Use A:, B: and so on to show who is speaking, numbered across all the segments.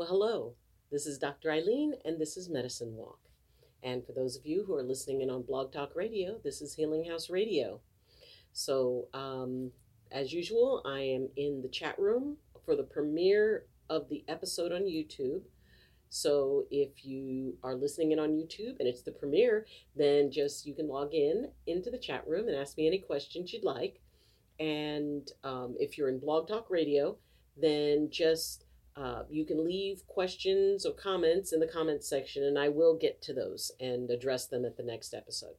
A: Well, hello. This is Dr. Ayleen, and this is Medicine Walk. And for those of you who are listening in on Blog Talk Radio, this is Healing House Radio. So, um, as usual, I am in the chat room for the premiere of the episode on YouTube. So, if you are listening in on YouTube and it's the premiere, then just you can log in into the chat room and ask me any questions you'd like. And um, if you're in Blog Talk Radio, then just uh, you can leave questions or comments in the comments section, and I will get to those and address them at the next episode.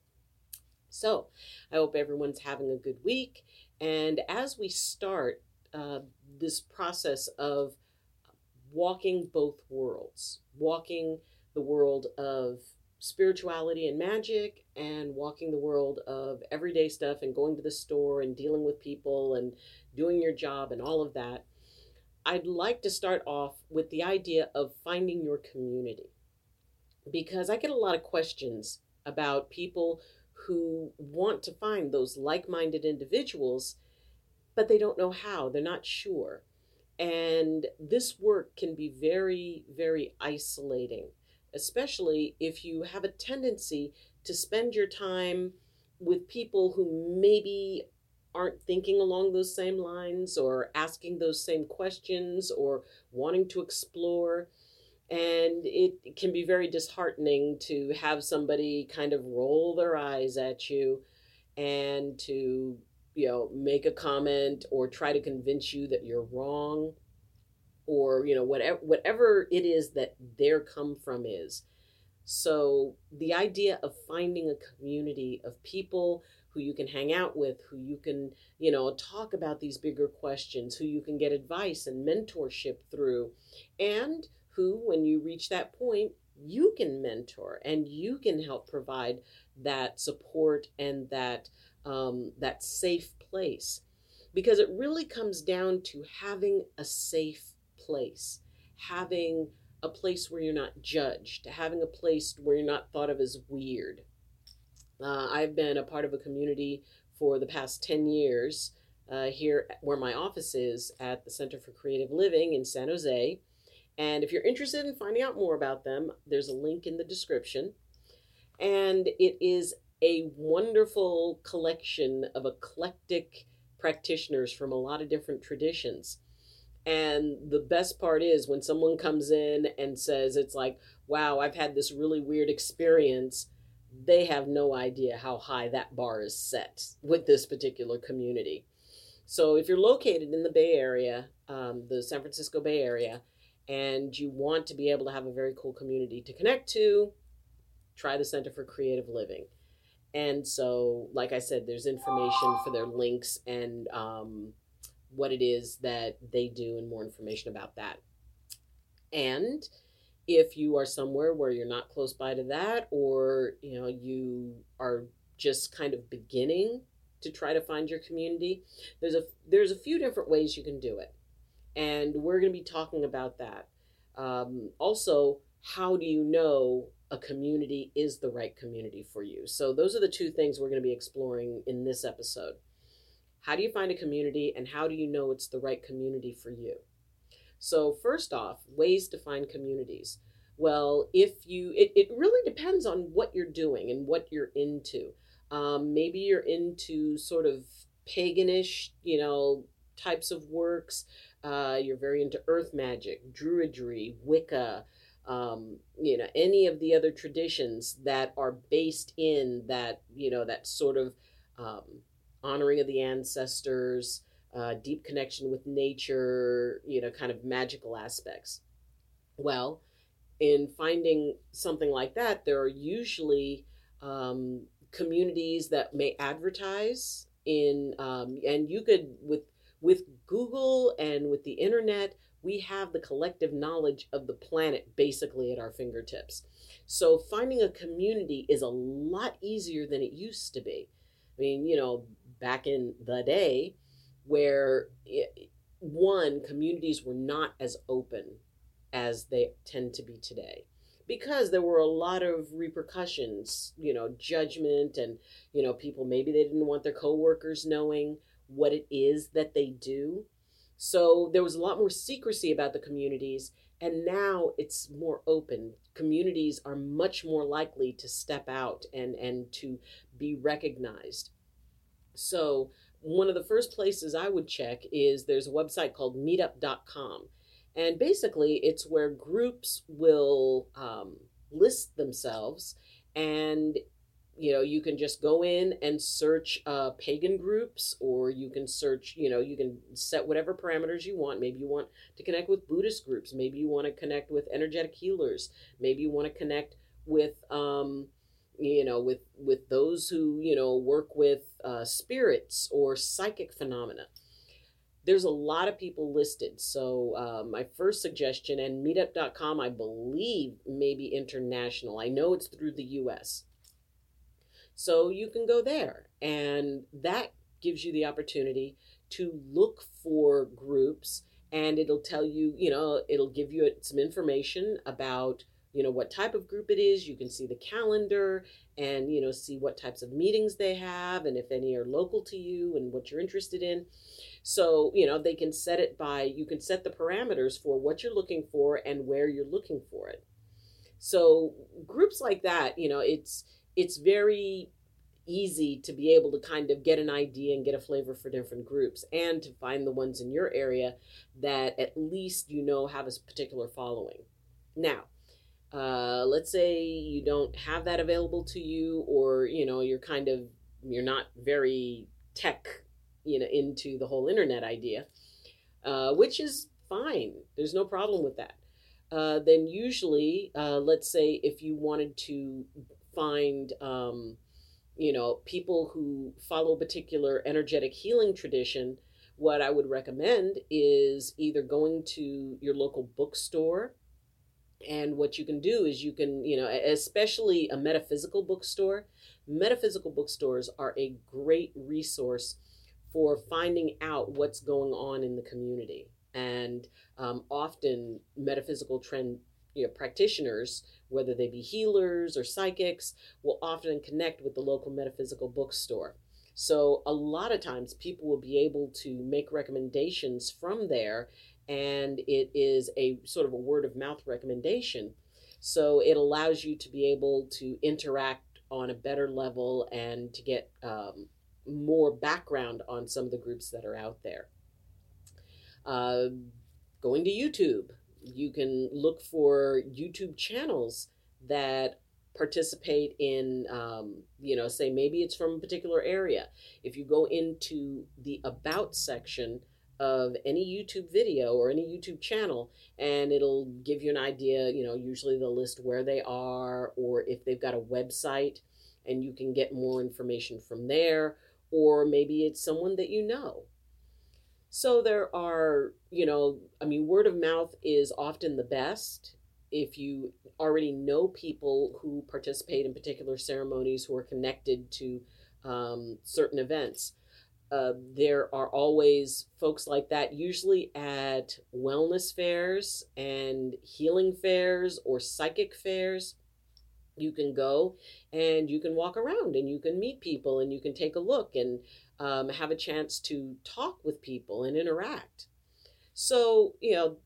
A: So, I hope everyone's having a good week. And as we start uh, this process of walking both worlds, walking the world of spirituality and magic, and walking the world of everyday stuff, and going to the store and dealing with people and doing your job and all of that, I'd like to start off with the idea of finding your community. Because I get a lot of questions about people who want to find those like minded individuals, but they don't know how, they're not sure. And this work can be very, very isolating, especially if you have a tendency to spend your time with people who maybe aren't thinking along those same lines or asking those same questions or wanting to explore. And it can be very disheartening to have somebody kind of roll their eyes at you and to, you know, make a comment or try to convince you that you're wrong or, you know, whatever whatever it is that their come from is. So the idea of finding a community of people who you can hang out with, who you can, you know, talk about these bigger questions, who you can get advice and mentorship through, and who, when you reach that point, you can mentor and you can help provide that support and that um, that safe place, because it really comes down to having a safe place, having a place where you're not judged, having a place where you're not thought of as weird, uh, I've been a part of a community for the past 10 years uh, here where my office is at the Center for Creative Living in San Jose. And if you're interested in finding out more about them, there's a link in the description. And it is a wonderful collection of eclectic practitioners from a lot of different traditions. And the best part is when someone comes in and says, it's like, wow, I've had this really weird experience they have no idea how high that bar is set with this particular community. So if you're located in the Bay Area, um, the San Francisco Bay Area, and you want to be able to have a very cool community to connect to, try the Center for Creative Living. And so, like I said, there's information for their links and um, what it is that they do and more information about that. And if you are somewhere where you're not close by to that or you know you are just kind of beginning to try to find your community there's a there's a few different ways you can do it. And we're going to be talking about that. Um, also how do you know a community is the right community for you? So those are the two things we're going to be exploring in this episode. How do you find a community and how do you know it's the right community for you so, first off, ways to find communities. Well, if you, it, it really depends on what you're doing and what you're into. Um, maybe you're into sort of paganish, you know, types of works. Uh, you're very into earth magic, druidry, Wicca, um, you know, any of the other traditions that are based in that, you know, that sort of um, honoring of the ancestors, uh, deep connection with nature, you know, kind of magical aspects. Well, in finding something like that, there are usually um, communities that may advertise in, um, and you could with with Google and with the internet, we have the collective knowledge of the planet basically at our fingertips. So finding a community is a lot easier than it used to be. I mean, you know, back in the day, where it, one communities were not as open as they tend to be today because there were a lot of repercussions you know judgment and you know people maybe they didn't want their coworkers knowing what it is that they do So there was a lot more secrecy about the communities, and now it's more open. Communities are much more likely to step out and, and to be recognized. So one of the first places I would check is there's a website called meetup.com. And basically, it's where groups will um, list themselves and you know you can just go in and search uh, pagan groups or you can search you know you can set whatever parameters you want. Maybe you want to connect with buddhist groups. Maybe you want to connect with energetic healers. Maybe you want to connect with um, you know with with those who you know work with uh, spirits or psychic phenomena. There's a lot of people listed. So uh, my first suggestion and meetup.com i believe maybe international. I know it's through the us so you can go there and that gives you the opportunity to look for groups and it'll tell you you know it'll give you some information about you know what type of group it is. You can see the calendar and you know see what types of meetings they have and if any are local to you and what you're interested in. So you know they can set it by you can set the parameters for what you're looking for and where you're looking for it. So groups like that you know it's it's very easy to be able to kind of get an idea and get a flavor for different groups and to find the ones in your area that at least you know have a particular following. Now uh, let's say you don't have that available to you or you know you're kind of you're not very tech you know into the whole internet idea uh, which is fine. There's no problem with that. Uh, then usually uh, let's say if you wanted to find um, you know people who follow a particular energetic healing tradition what i would recommend is either going to your local bookstore and what you can do is you can, you know, especially a metaphysical bookstore, metaphysical bookstores are a great resource for finding out what's going on in the community. And um, often metaphysical trend you know, practitioners, whether they be healers or psychics, will often connect with the local metaphysical bookstore. So a lot of times people will be able to make recommendations from there and it is a sort of a word of mouth recommendation. So it allows you to be able to interact on a better level and to get um, more background on some of the groups that are out there. Uh, going to YouTube, you can look for YouTube channels that participate in um, you know say maybe it's from a particular area if you go into the about section of any YouTube video or any YouTube channel, and it'll give you an idea. You know, usually they'll list where they are, or if they've got a website, and you can get more information from there, or maybe it's someone that you know. So there are, you know, I mean, word of mouth is often the best. If you already know people who participate in particular ceremonies who are connected to um, certain events, uh, there are always folks like that, usually at wellness fairs and healing fairs or psychic fairs. You can go and you can walk around and you can meet people and you can take a look and um, have a chance to talk with people and interact. So, you know,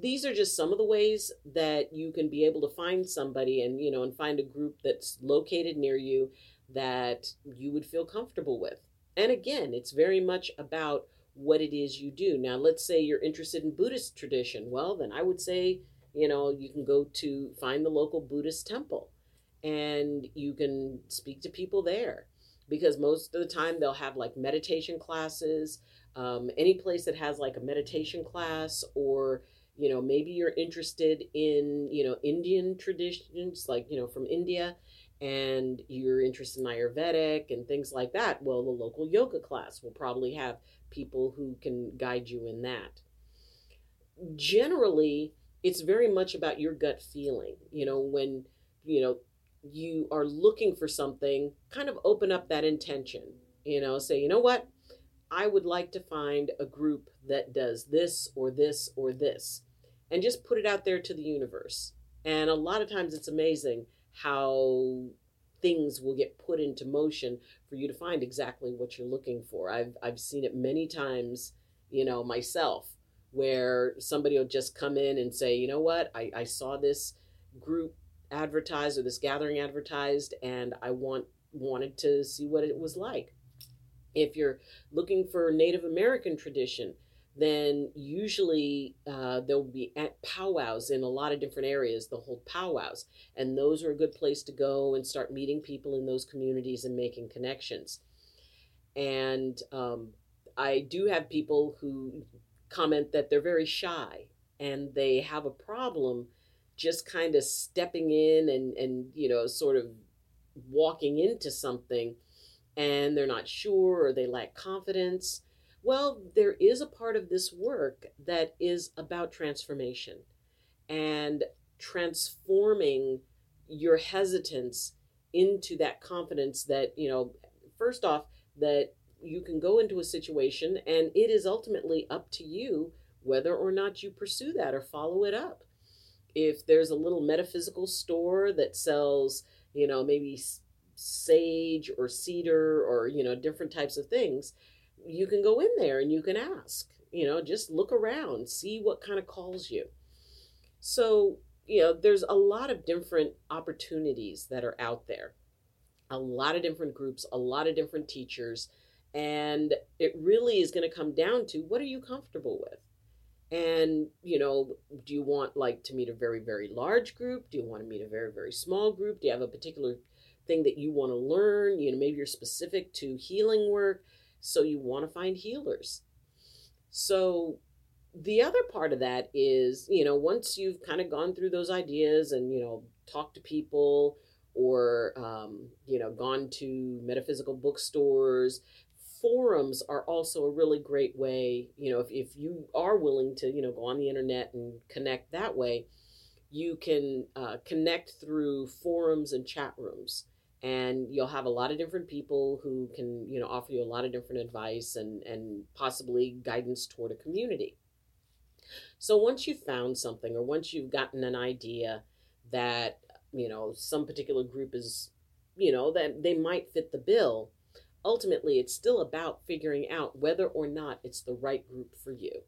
A: these are just some of the ways that you can be able to find somebody and, you know, and find a group that's located near you that you would feel comfortable with. And again, it's very much about what it is you do. Now, let's say you're interested in Buddhist tradition. Well, then I would say, you know, you can go to find the local Buddhist temple and you can speak to people there because most of the time they'll have like meditation classes. Um, any place that has like a meditation class or you know maybe you're interested in you know indian traditions like you know from india and you're interested in Ayurvedic and things like that, well, the local yoga class will probably have people who can guide you in that. Generally, it's very much about your gut feeling. You know, when, you know, you are looking for something, kind of open up that intention. You know, say, you know what? I would like to find a group that does this or this or this, and just put it out there to the universe. And a lot of times it's amazing how things will get put into motion for you to find exactly what you're looking for. I've I've seen it many times, you know, myself, where somebody will just come in and say, you know what, I, I saw this group advertised or this gathering advertised and I want wanted to see what it was like. If you're looking for Native American tradition, then usually uh, there will be at powwows in a lot of different areas. They'll hold powwows, and those are a good place to go and start meeting people in those communities and making connections. And um, I do have people who comment that they're very shy and they have a problem just kind of stepping in and, and you know, sort of walking into something and they're not sure or they lack confidence. Well, there is a part of this work that is about transformation and transforming your hesitance into that confidence that, you know, first off, that you can go into a situation and it is ultimately up to you whether or not you pursue that or follow it up. If there's a little metaphysical store that sells, you know, maybe sage or cedar or, you know, different types of things, you can go in there and you can ask, you know, just look around, see what kind of calls you. So, you know, there's a lot of different opportunities that are out there, a lot of different groups, a lot of different teachers and it really is going to come down to what are you comfortable with? And, you know, do you want like to meet a very, very large group? Do you want to meet a very, very small group? Do you have a particular thing that you want to learn? You know, maybe you're specific to healing work, so you want to find healers. So the other part of that is, you know, once you've kind of gone through those ideas and, you know, talked to people or, um, you know, gone to metaphysical bookstores, forums are also a really great way you know if, if you are willing to you know go on the internet and connect that way you can uh, connect through forums and chat rooms and you'll have a lot of different people who can you know offer you a lot of different advice and and possibly guidance toward a community so once you've found something or once you've gotten an idea that you know some particular group is you know that they might fit the bill ultimately it's still about figuring out whether or not it's the right group for you.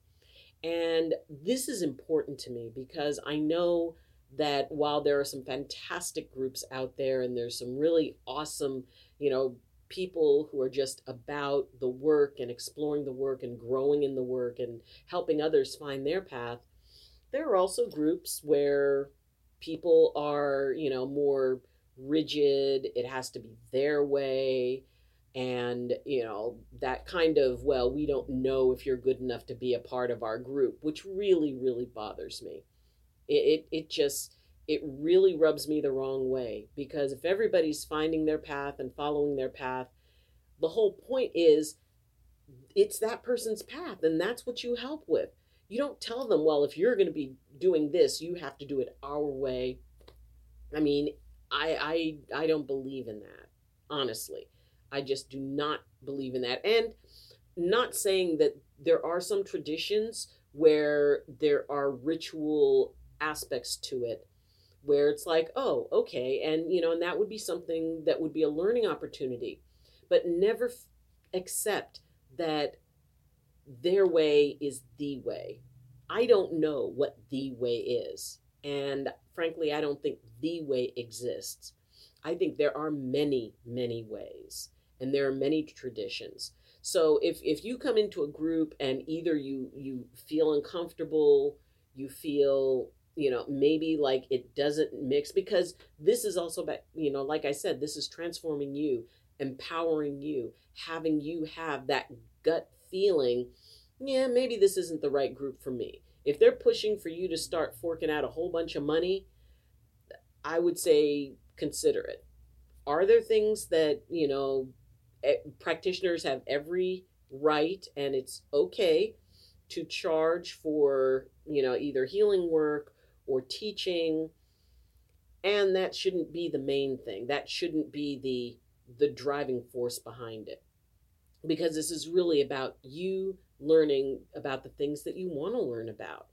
A: And this is important to me because I know that while there are some fantastic groups out there and there's some really awesome, you know, people who are just about the work and exploring the work and growing in the work and helping others find their path, there are also groups where people are, you know, more rigid. It has to be their way and you know that kind of well we don't know if you're good enough to be a part of our group which really really bothers me it, it, it just it really rubs me the wrong way because if everybody's finding their path and following their path the whole point is it's that person's path and that's what you help with. You don't tell them well if you're going to be doing this you have to do it our way. I mean i i i don't believe in that honestly. I just do not believe in that. And not saying that there are some traditions where there are ritual aspects to it where it's like, oh, okay. And, you know, and that would be something that would be a learning opportunity. But never f- accept that their way is the way. I don't know what the way is. And frankly, I don't think the way exists. I think there are many, many ways and there are many traditions so if if you come into a group and either you you feel uncomfortable you feel you know maybe like it doesn't mix because this is also about you know like i said this is transforming you empowering you having you have that gut feeling yeah maybe this isn't the right group for me. If they're pushing for you to start forking out a whole bunch of money i would say consider it. Are there things that you know eh, practitioners have every right and it's okay to charge for you know either healing work or teaching and that shouldn't be the main thing that shouldn't be the the driving force behind it because this is really about you learning about the things that you want to learn about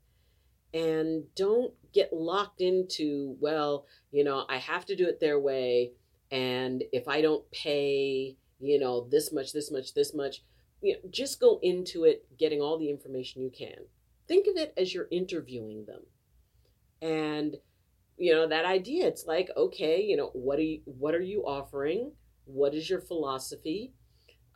A: and don't get locked into well you know i have to do it their way and if i don't pay you know, this much, this much, this much. you know, just go into it getting all the information you can. Think of it as you're interviewing them. And you know, that idea, it's like, okay, you know, what are you what are you offering? What is your philosophy?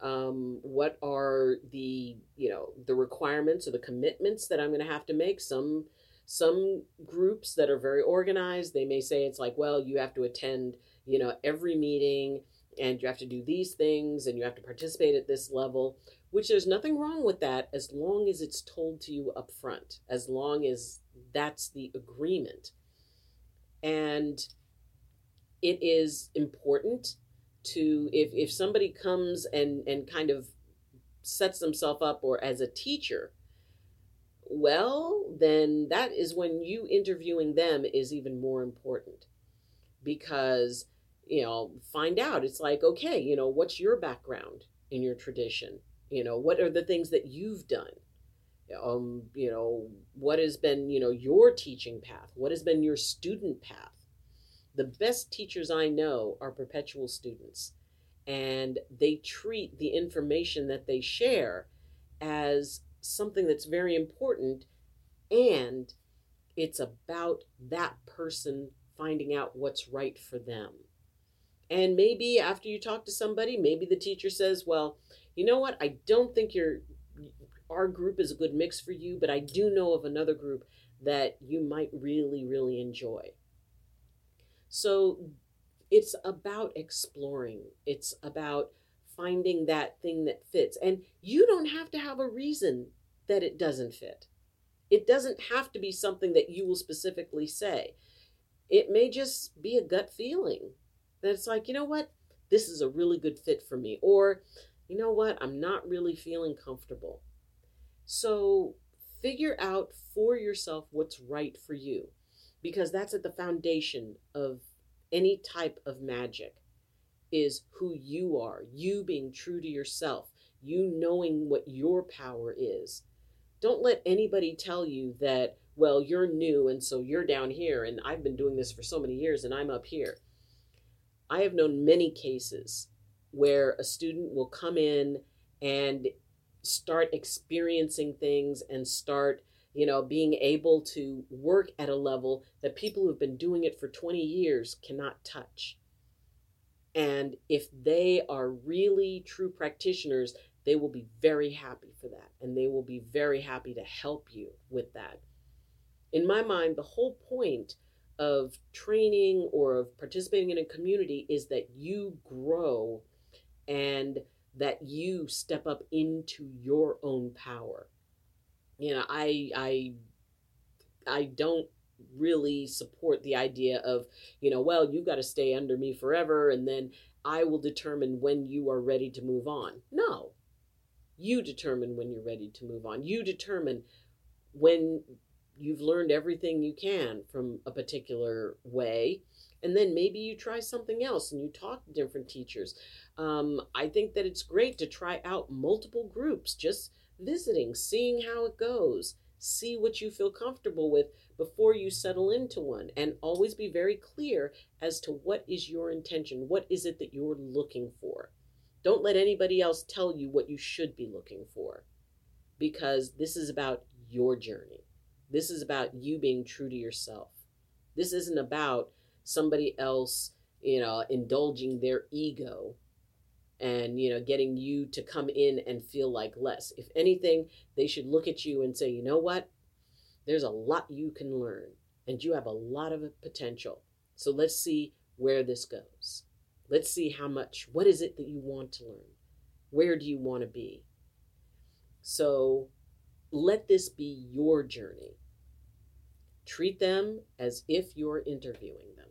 A: Um, what are the you know the requirements or the commitments that I'm going to have to make? Some some groups that are very organized, they may say it's like, well, you have to attend, you know, every meeting and you have to do these things and you have to participate at this level, which there's nothing wrong with that as long as it's told to you up front, as long as that's the agreement. And it is important to if if somebody comes and and kind of sets themselves up or as a teacher well then that is when you interviewing them is even more important because you know find out. It's like okay you know what's your background in your tradition? You know what are the things that you've done? Um you know what has been you know your teaching path? What has been your student path? The best teachers I know are perpetual students, and they treat the information that they share as something that's very important, and it's about that person finding out what's right for them. And maybe after you talk to somebody, maybe the teacher says, Well, you know what? I don't think your our group is a good mix for you, but I do know of another group that you might really, really enjoy. So it's about exploring, it's about finding that thing that fits. And you don't have to have a reason that it doesn't fit. It doesn't have to be something that you will specifically say. It may just be a gut feeling that it's like, you know what? This is a really good fit for me. Or, you know what? I'm not really feeling comfortable. So figure out for yourself what's right for you because that's at the foundation of any type of magic is who you are, you being true to yourself, you knowing what your power is. Don't let anybody tell you that, well, you're new and so you're down here and I've been doing this for so many years and I'm up here. I have known many cases where a student will come in and start experiencing things and start you know, being able to work at a level that people who've been doing it for 20 years cannot touch. And if they are really true practitioners, they will be very happy for that. And they will be very happy to help you with that. In my mind, the whole point of training or of participating in a community is that you grow and that you step up into your own power. You know i i i don't really support the idea of you know well you've got to stay under me forever and then i will determine when you are ready to move on. No. You determine when you're ready to move on. You determine when you've learned everything you can from a particular way and then maybe you try something else and you talk to different teachers um, i think that it's great to try out multiple groups just visiting, seeing how it goes. See what you feel comfortable with before you settle into one, and always be very clear as to what is your intention. What is it that you're looking for? Don't let anybody else tell you what you should be looking for because this is about your journey. This is about you being true to yourself. This isn't about somebody else, you know, indulging their ego and you know getting you to come in and feel like less. If anything they should look at you and say you know what? There's a lot you can learn and you have a lot of potential. So let's see where this goes. Let's see how much what is it that you want to learn? Where do you want to be? So let this be your journey treat them as if you're interviewing them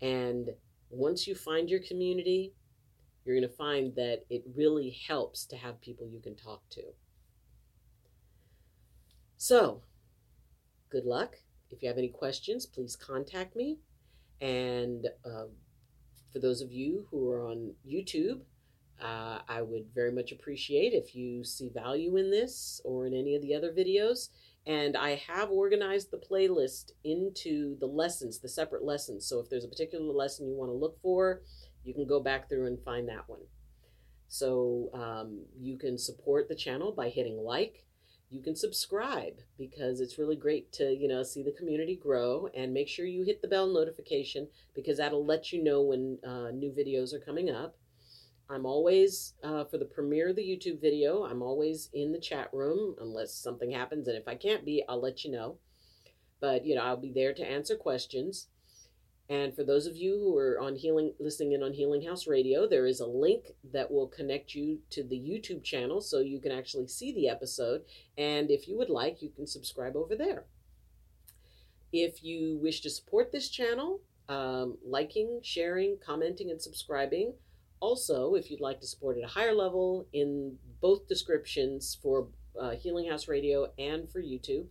A: and once you find your community you're going to find that it really helps to have people you can talk to. So, good luck. If you have any questions, please contact me. And uh, for those of you who are on YouTube, uh, I would very much appreciate if you see value in this or in any of the other videos. And I have organized the playlist into the lessons, the separate lessons. So if there's a particular lesson you want to look for, you can go back through and find that one. So um, you can support the channel by hitting like. You can subscribe because it's really great to you know see the community grow and make sure you hit the bell notification because that'll let you know when uh, new videos are coming up. I'm always uh, for the premiere of the YouTube video. I'm always in the chat room unless something happens, and if I can't be, I'll let you know. But you know I'll be there to answer questions. And for those of you who are on healing, listening in on Healing House Radio, there is a link that will connect you to the YouTube channel so you can actually see the episode. And if you would like, you can subscribe over there. If you wish to support this channel, um, liking, sharing, commenting, and subscribing. Also, if you'd like to support at a higher level, in both descriptions for uh, Healing House Radio and for YouTube,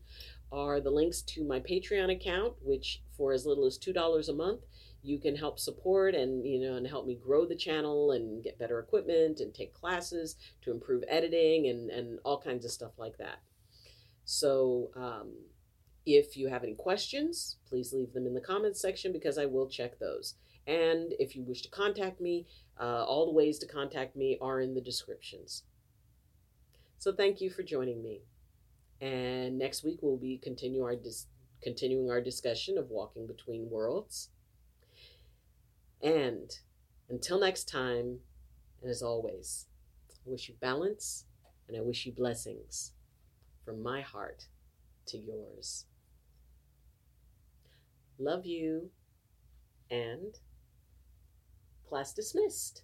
A: are the links to my Patreon account, which for as little as two dollars a month, you can help support and you know and help me grow the channel and get better equipment and take classes to improve editing and and all kinds of stuff like that. So um, if you have any questions, please leave them in the comments section because I will check those. And if you wish to contact me, uh, all the ways to contact me are in the descriptions. So thank you for joining me. And next week we'll be continue our dis- continuing our discussion of walking between worlds. And until next time, and as always, I wish you balance and I wish you blessings from my heart to yours. Love you and class dismissed.